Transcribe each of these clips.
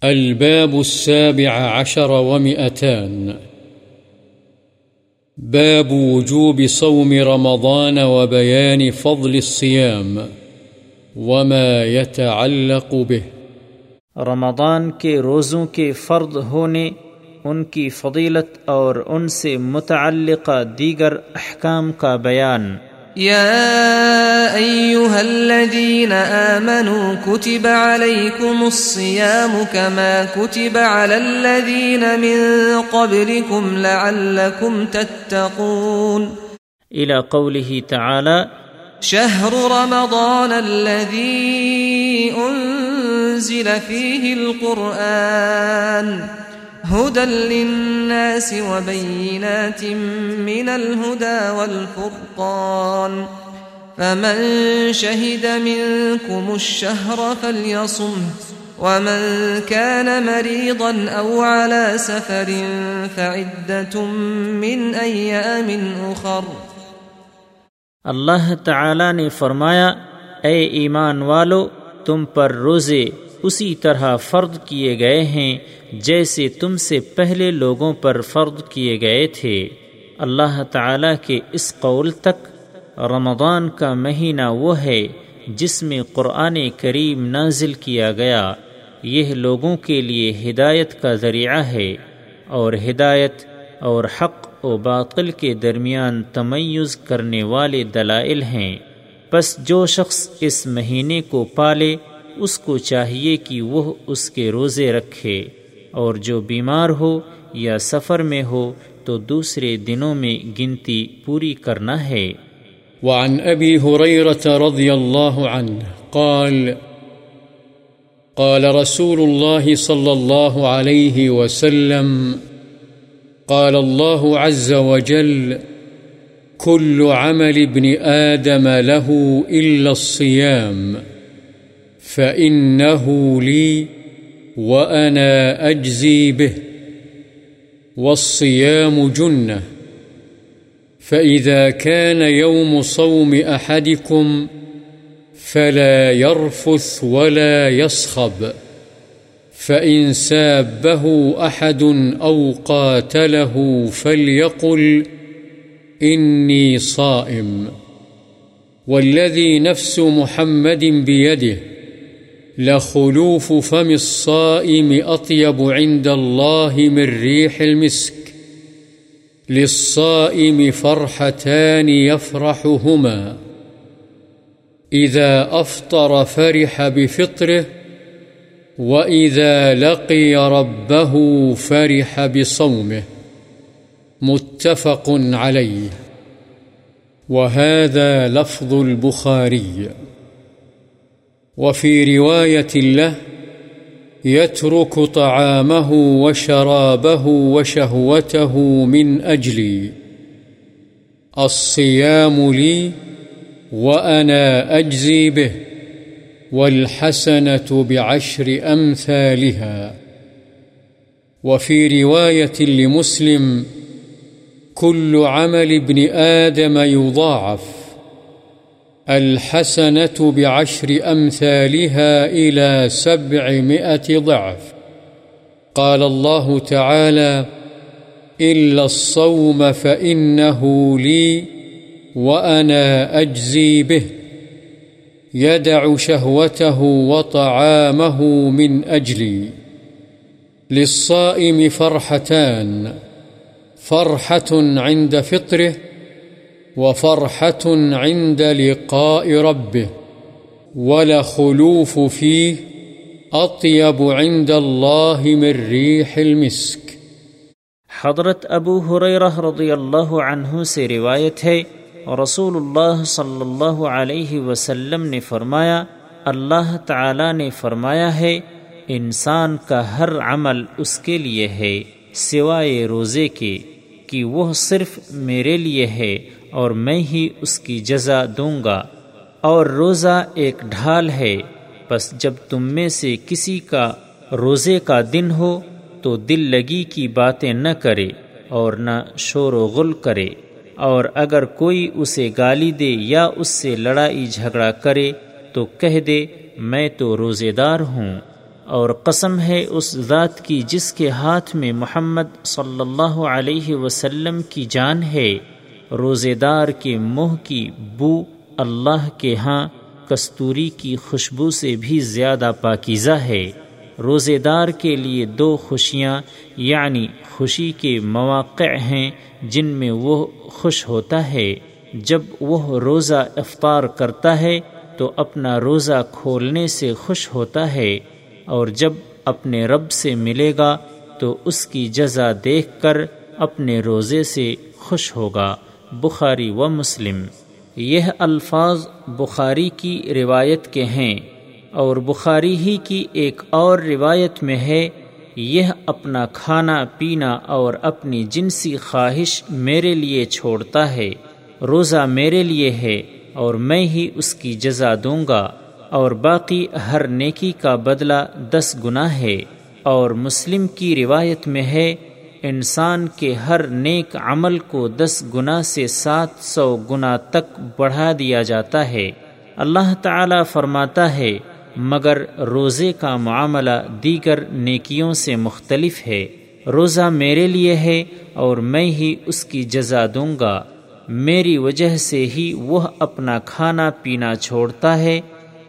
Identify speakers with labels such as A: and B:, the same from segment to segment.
A: الباب السابع عشر ومئتان. باب وجوب صوم رمضان وبيان فضل الصيام وما يتعلق به.
B: رمضان کے روزوں کے فرد ہونے، ان کی فضیلت اور ان سے متعلقہ دیگر احکام کا بیان۔
C: يا أيها الذين آمنوا كتب عليكم الصيام كما كتب على الذين من قبلكم لعلكم تتقون.
B: إلى قوله تعالى
C: شهر رمضان الذي أنزل فيه القرآن. هدى للناس وبينات من الهدى والفرقان. فمن شهد منكم الشهر فليصم، ومن كان مريضا أو على سفر فعدة من أيام أخر.
B: اللہ تعالی نے فرمایا، اے ایمان والو، تم پر روزے اسی طرح فرد کیے گئے ہیں۔ جیسے تم سے پہلے لوگوں پر فرد کیے گئے تھے، اللہ تعالی کے اس قول تک، رمضان کا مہینہ وہ ہے جس میں قرآن کریم نازل کیا گیا۔ یہ لوگوں کے لیے ہدایت کا ذریعہ ہے اور ہدایت اور حق و باطل کے درمیان تمیز کرنے والے دلائل ہیں۔ بس جو شخص اس مہینے کو پالے، اس کو چاہیے کہ وہ اس کے روزے رکھے۔ اور جو بیمار ہو یا سفر میں ہو تو دوسرے دنوں میں گنتی پوری کرنا ہے۔
A: وعن ابی حریرت رضی اللہ عنہ قال قال رسول الله صلى الله عليه وسلم، قال الله عز وجل كل عمل ابن آدم له إلا الصيام فإنه لي وأنا أجزي به والصيام جنة فإذا كان يوم صوم أحدكم فلا يرفث ولا يصخب فإن سابه أحد أو قاتله فليقل إني صائم والذي نفس محمد بيده لخلوف فم الصائم أطيب عند الله من ريح المسك للصائم فرحتان يفرحهما إذا أفطر فرح بفطره وإذا لقي ربه فرح بصومه متفق عليه وهذا لفظ البخاري وفي رواية له يترك طعامه وشرابه وشهوته من أجلي. الصيام لي وأنا أجزي به والحسنة بعشر أمثالها. وفي رواية لمسلم كل عمل ابن آدم يضاعف الحسنة بعشر أمثالها إلى سبعمائة ضعف. قال الله تعالى إلا الصوم فإنه لي وأنا أجزي به. يدع شهوته وطعامه من أجلي. للصائم فرحتان. فرحة عند فطره وفرحة عند لقاء ربه، ولخلوف فيه أطيب عند الله من ريح المسك.
B: حضرت ابو حریرہ رضی اللہ عنہ سے روایت ہے، رسول اللہ صلی اللہ علیہ وسلم نے فرمایا، اللہ تعالی نے فرمایا ہے، انسان کا ہر عمل اس کے لیے ہے، سوائے روزے کے، کہ وہ صرف میرے لیے ہے۔ اور میں ہی اس کی جزا دوں گا۔ اور روزہ ایک ڈھال ہے۔ بس جب تم میں سے کسی کا روزے کا دن ہو، تو دل لگی کی باتیں نہ کرے اور نہ شور و غل کرے۔ اور اگر کوئی اسے گالی دے یا اس سے لڑائی جھگڑا کرے، تو کہہ دے، میں تو روزے دار ہوں۔ اور قسم ہے اس ذات کی جس کے ہاتھ میں محمد صلی اللہ علیہ وسلم کی جان ہے۔ روزے دار کے منہ کی بو اللہ کے ہاں کستوری کی خوشبو سے بھی زیادہ پاکیزہ ہے۔ روزے دار کے لیے دو خوشیاں یعنی خوشی کے مواقع ہیں جن میں وہ خوش ہوتا ہے۔ جب وہ روزہ افطار کرتا ہے تو اپنا روزہ کھولنے سے خوش ہوتا ہے، اور جب اپنے رب سے ملے گا تو اس کی جزا دیکھ کر اپنے روزے سے خوش ہوگا۔ بخاری و مسلم۔ یہ الفاظ بخاری کی روایت کے ہیں اور بخاری ہی کی ایک اور روایت میں ہے، یہ اپنا کھانا، پینا اور اپنی جنسی خواہش میرے لیے چھوڑتا ہے، روزہ میرے لیے ہے اور میں ہی اس کی جزا دوں گا۔ اور باقی ہر نیکی کا بدلہ دس گنا ہے۔ اور مسلم کی روایت میں ہے انسان کے ہر نیک عمل کو دس گنا سے سات سو گنا تک بڑھا دیا جاتا ہے۔ اللہ تعالی فرماتا ہے، مگر روزے کا معاملہ دیگر نیکیوں سے مختلف ہے۔ روزہ میرے لیے ہے اور میں ہی اس کی جزا دوں گا۔ میری وجہ سے ہی وہ اپنا کھانا پینا چھوڑتا ہے۔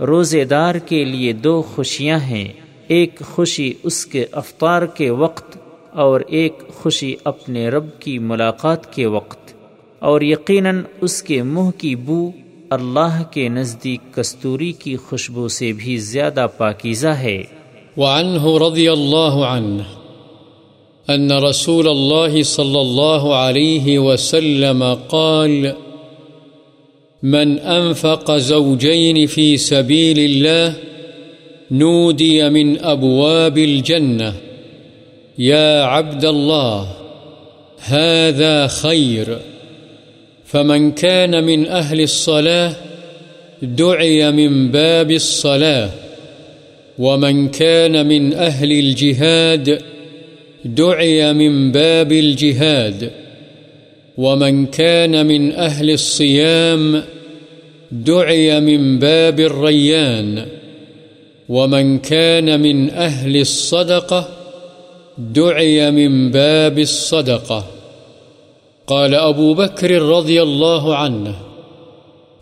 B: روزے دار کے لیے دو خوشیاں ہیں۔ ایک خوشی اس کے افطار کے وقت اور ایک خوشی اپنے رب کی ملاقات کے وقت، اور یقیناً اس کے منہ کی بو اللہ کے نزدیک کستوری کی خوشبو سے بھی زیادہ پاکیزہ ہے۔
A: وعنه رضی اللہ عنہ أن رسول الله صلى الله عليه وسلم قال، من أنفق زوجين في سبيل الله نودي من أبواب الجنة يا عبد الله هذا خير فمن كان من أهل الصلاة دعي من باب الصلاة، ومن كان من أهل الجهاد دعي من باب الجهاد ومن كان من أهل الصيام دعي من باب الريان ومن كان من أهل الصدقة دعي من باب الصدقة. قال أبو بكر رضي الله عنه،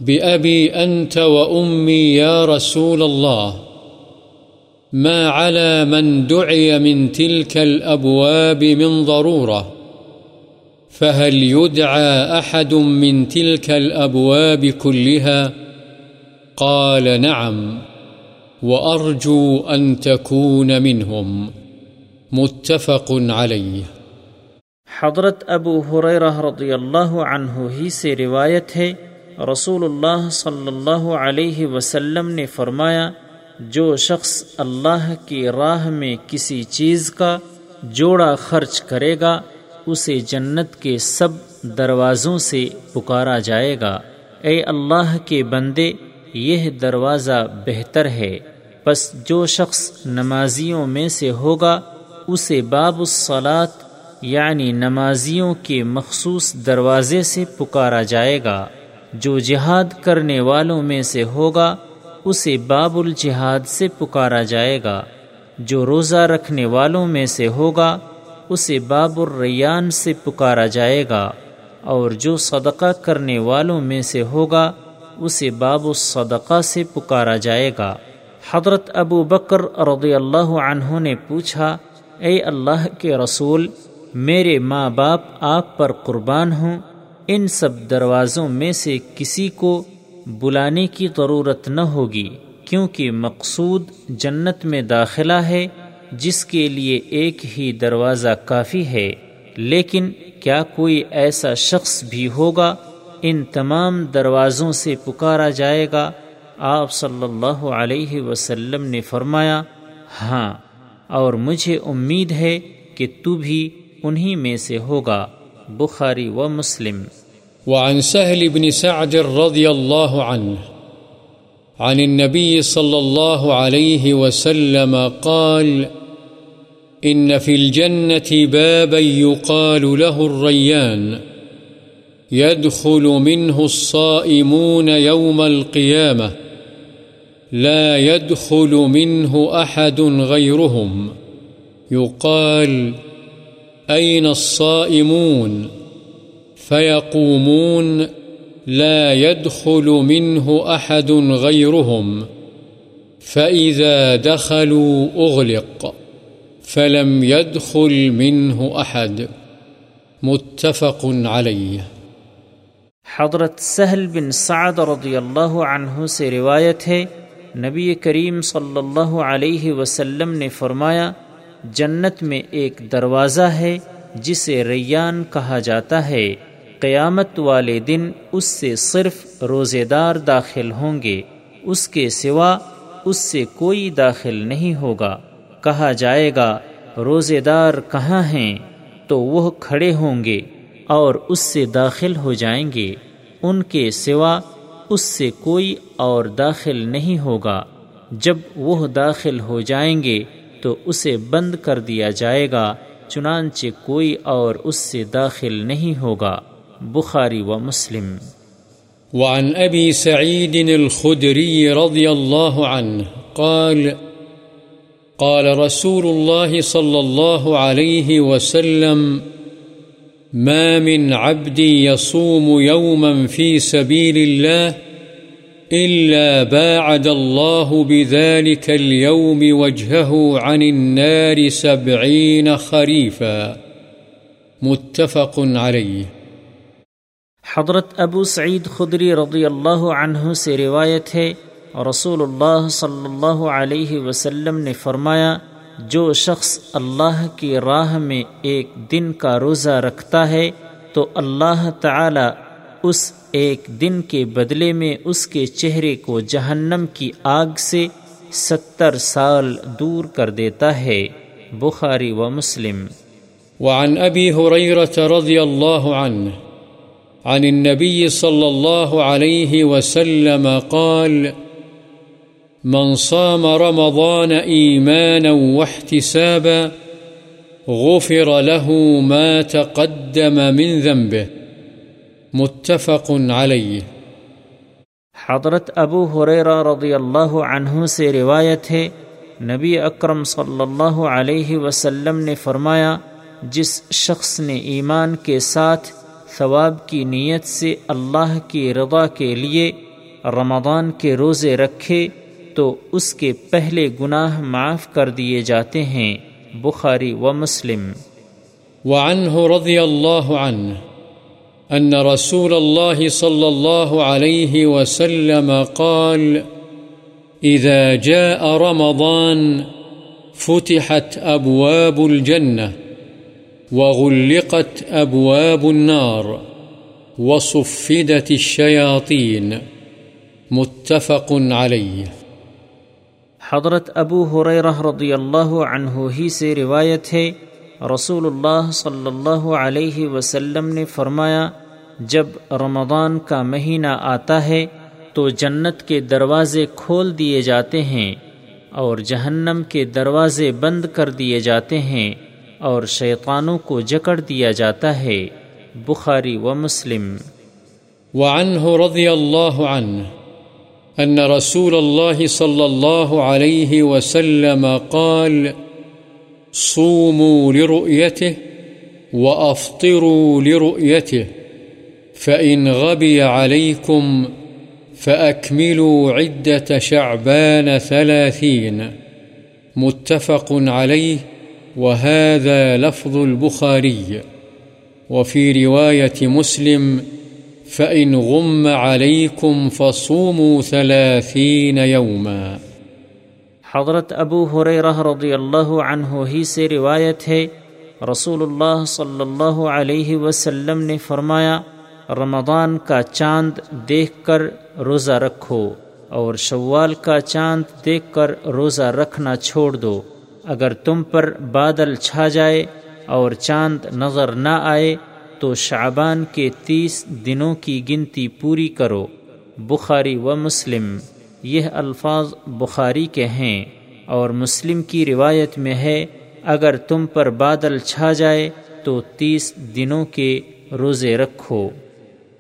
A: بأبي أنت وأمي يا رسول الله، ما على من دعي من تلك الأبواب من ضرورة، فهل يدعى أحد من تلك الأبواب كلها؟ قال نعم، وأرجو أن تكون منهم. متفق عليه
B: حضرت ابو حریرہ رضی اللہ عنہ ہی سے روایت ہے رسول اللہ صلی اللہ علیہ وسلم نے فرمایا، جو شخص اللہ کی راہ میں کسی چیز کا جوڑا خرچ کرے گا، اسے جنت کے سب دروازوں سے پکارا جائے گا۔ اے اللہ کے بندے، یہ دروازہ بہتر ہے۔ بس جو شخص نمازیوں میں سے ہوگا اسے باب الصلاط یعنی نمازیوں کے مخصوص دروازے سے پکارا جائے گا۔ جو جہاد کرنے والوں میں سے ہوگا، اسے باب الجہاد سے پکارا جائے گا۔ جو روزہ رکھنے والوں میں سے ہوگا، اسے باب الریان سے پکارا جائے گا۔ اور جو صدقہ کرنے والوں میں سے ہوگا، اسے باب الصدقہ سے پکارا جائے گا۔ حضرت ابو بکر رضی اللہ عنہ نے پوچھا اے اللہ کے رسول، میرے ماں باپ آپ پر قربان ہوں، ان سب دروازوں میں سے کسی کو بلانے کی ضرورت نہ ہوگی، کیونکہ مقصود جنت میں داخلہ ہے، جس کے لیے ایک ہی دروازہ کافی ہے۔ لیکن کیا کوئی ایسا شخص بھی ہوگا، ان تمام دروازوں سے پکارا جائے گا؟ آپ صلی اللہ علیہ وسلم نے فرمایا ہاں۔ اور مجھے امید ہے کہ تو بھی انہی میں سے ہوگا، بخاری و مسلم۔
A: وعن سهل بن سعد رضي الله عنه عن النبي صلى الله عليه وسلم قال إن في الجنة بابا يقال له الريان يدخل منه الصائمون يوم القيامة لا يدخل منه أحد غيرهم. يقال، أين الصائمون؟ فيقومون، لا يدخل منه أحد غيرهم. فإذا دخلوا أغلق، فلم يدخل منه أحد. متفق عليه.
B: حضرت سہل بن سعد رضی اللہ عنہ سے روایت ہے نبی کریم صلی اللہ علیہ وسلم نے فرمایا، جنت میں ایک دروازہ ہے جسے ریان کہا جاتا ہے۔ قیامت والے دن اس سے صرف روزے دار داخل ہوں گے۔ اس کے سوا اس سے کوئی داخل نہیں ہوگا۔ کہا جائے گا روزے دار کہاں ہیں؟ تو وہ کھڑے ہوں گے اور اس سے داخل ہو جائیں گے۔ ان کے سوا اس سے کوئی اور داخل نہیں ہوگا۔ جب وہ داخل ہو جائیں گے تو اسے بند کر دیا جائے گا، چنانچہ کوئی اور اس سے داخل نہیں ہوگا۔ بخاری و مسلم۔
A: وعن أبي سعيد الخدري رضي الله عنه قال قال رسول الله صلى الله عليه وسلم ما من عبد يصوم يوما في سبيل الله إلا باعد الله بذلك اليوم وجهه عن النار سبعين خريفا. متفق عليه.
B: حضرت ابو سعید خدری رضی اللہ عنہ سے روایت ہے، رسول اللہ صلی اللہ علیہ وسلم نے فرمایا جو شخص اللہ کی راہ میں ایک دن کا روزہ رکھتا ہے، تو اللہ تعالی اس ایک دن کے بدلے میں اس کے چہرے کو جہنم کی آگ سے ستر سال دور کر دیتا ہے۔ بخاری و مسلم۔
A: وعن أبي هريرة رضي الله عنه عن النبي صلى الله عليه وسلم قال من صام رمضان إيمانا واحتسابا غفر له ما تقدم من ذنبه. متفق علیہ
B: حضرت ابو حریرہ رضی اللہ عنہ سے روایت ہے، نبی اکرم صلی اللہ علیہ وسلم نے فرمایا، جس شخص نے ایمان کے ساتھ ثواب کی نیت سے اللہ کی رضا کے لیے رمضان کے روزے رکھے تو اس کے پہلے گناہ معاف کر دیے جاتے ہیں، بخاری و مسلم۔
A: وعنه رضی اللہ عنہ أن رسول الله صلى الله عليه وسلم قال إذا جاء رمضان، فتحت أبواب الجنة وغلقت أبواب النار وصفدت الشياطين متفق عليه
B: حضرت ابو حریرہ رضی اللہ عنہ ہی سے روایت ہے رسول اللہ صلی اللہ علیہ وسلم نے فرمایا، جب رمضان کا مہینہ آتا ہے تو جنت کے دروازے کھول دیے جاتے ہیں اور جہنم کے دروازے بند کر دیے جاتے ہیں اور شیطانوں کو جکڑ دیا جاتا ہے۔ بخاری و مسلم۔
A: وعنه رضی اللہ عنہ۔ ان رسول اللہ صلی اللہ علیہ وسلم قال، صوموا لرؤيته وأفطروا لرؤيته، فإن غبي عليكم فأكملوا عدة شعبان ثلاثين. متفق عليه، وهذا لفظ البخاري. وفي رواية مسلم فإن غم عليكم فصوموا ثلاثين يوماً
B: حضرت ابو حریرہ رضی اللہ عنہ ہی سے روایت ہے رسول اللہ صلی اللہ علیہ وسلم نے فرمایا، رمضان کا چاند دیکھ کر روزہ رکھو اور شوال کا چاند دیکھ کر روزہ رکھنا چھوڑ دو۔ اگر تم پر بادل چھا جائے اور چاند نظر نہ آئے تو شعبان کے تیس دنوں کی گنتی پوری کرو۔ بخاری و مسلم، یہ الفاظ بخاری کے ہیں اور مسلم کی روایت میں ہے، اگر تم پر بادل چھا جائے تو تیس دنوں کے روزے رکھو۔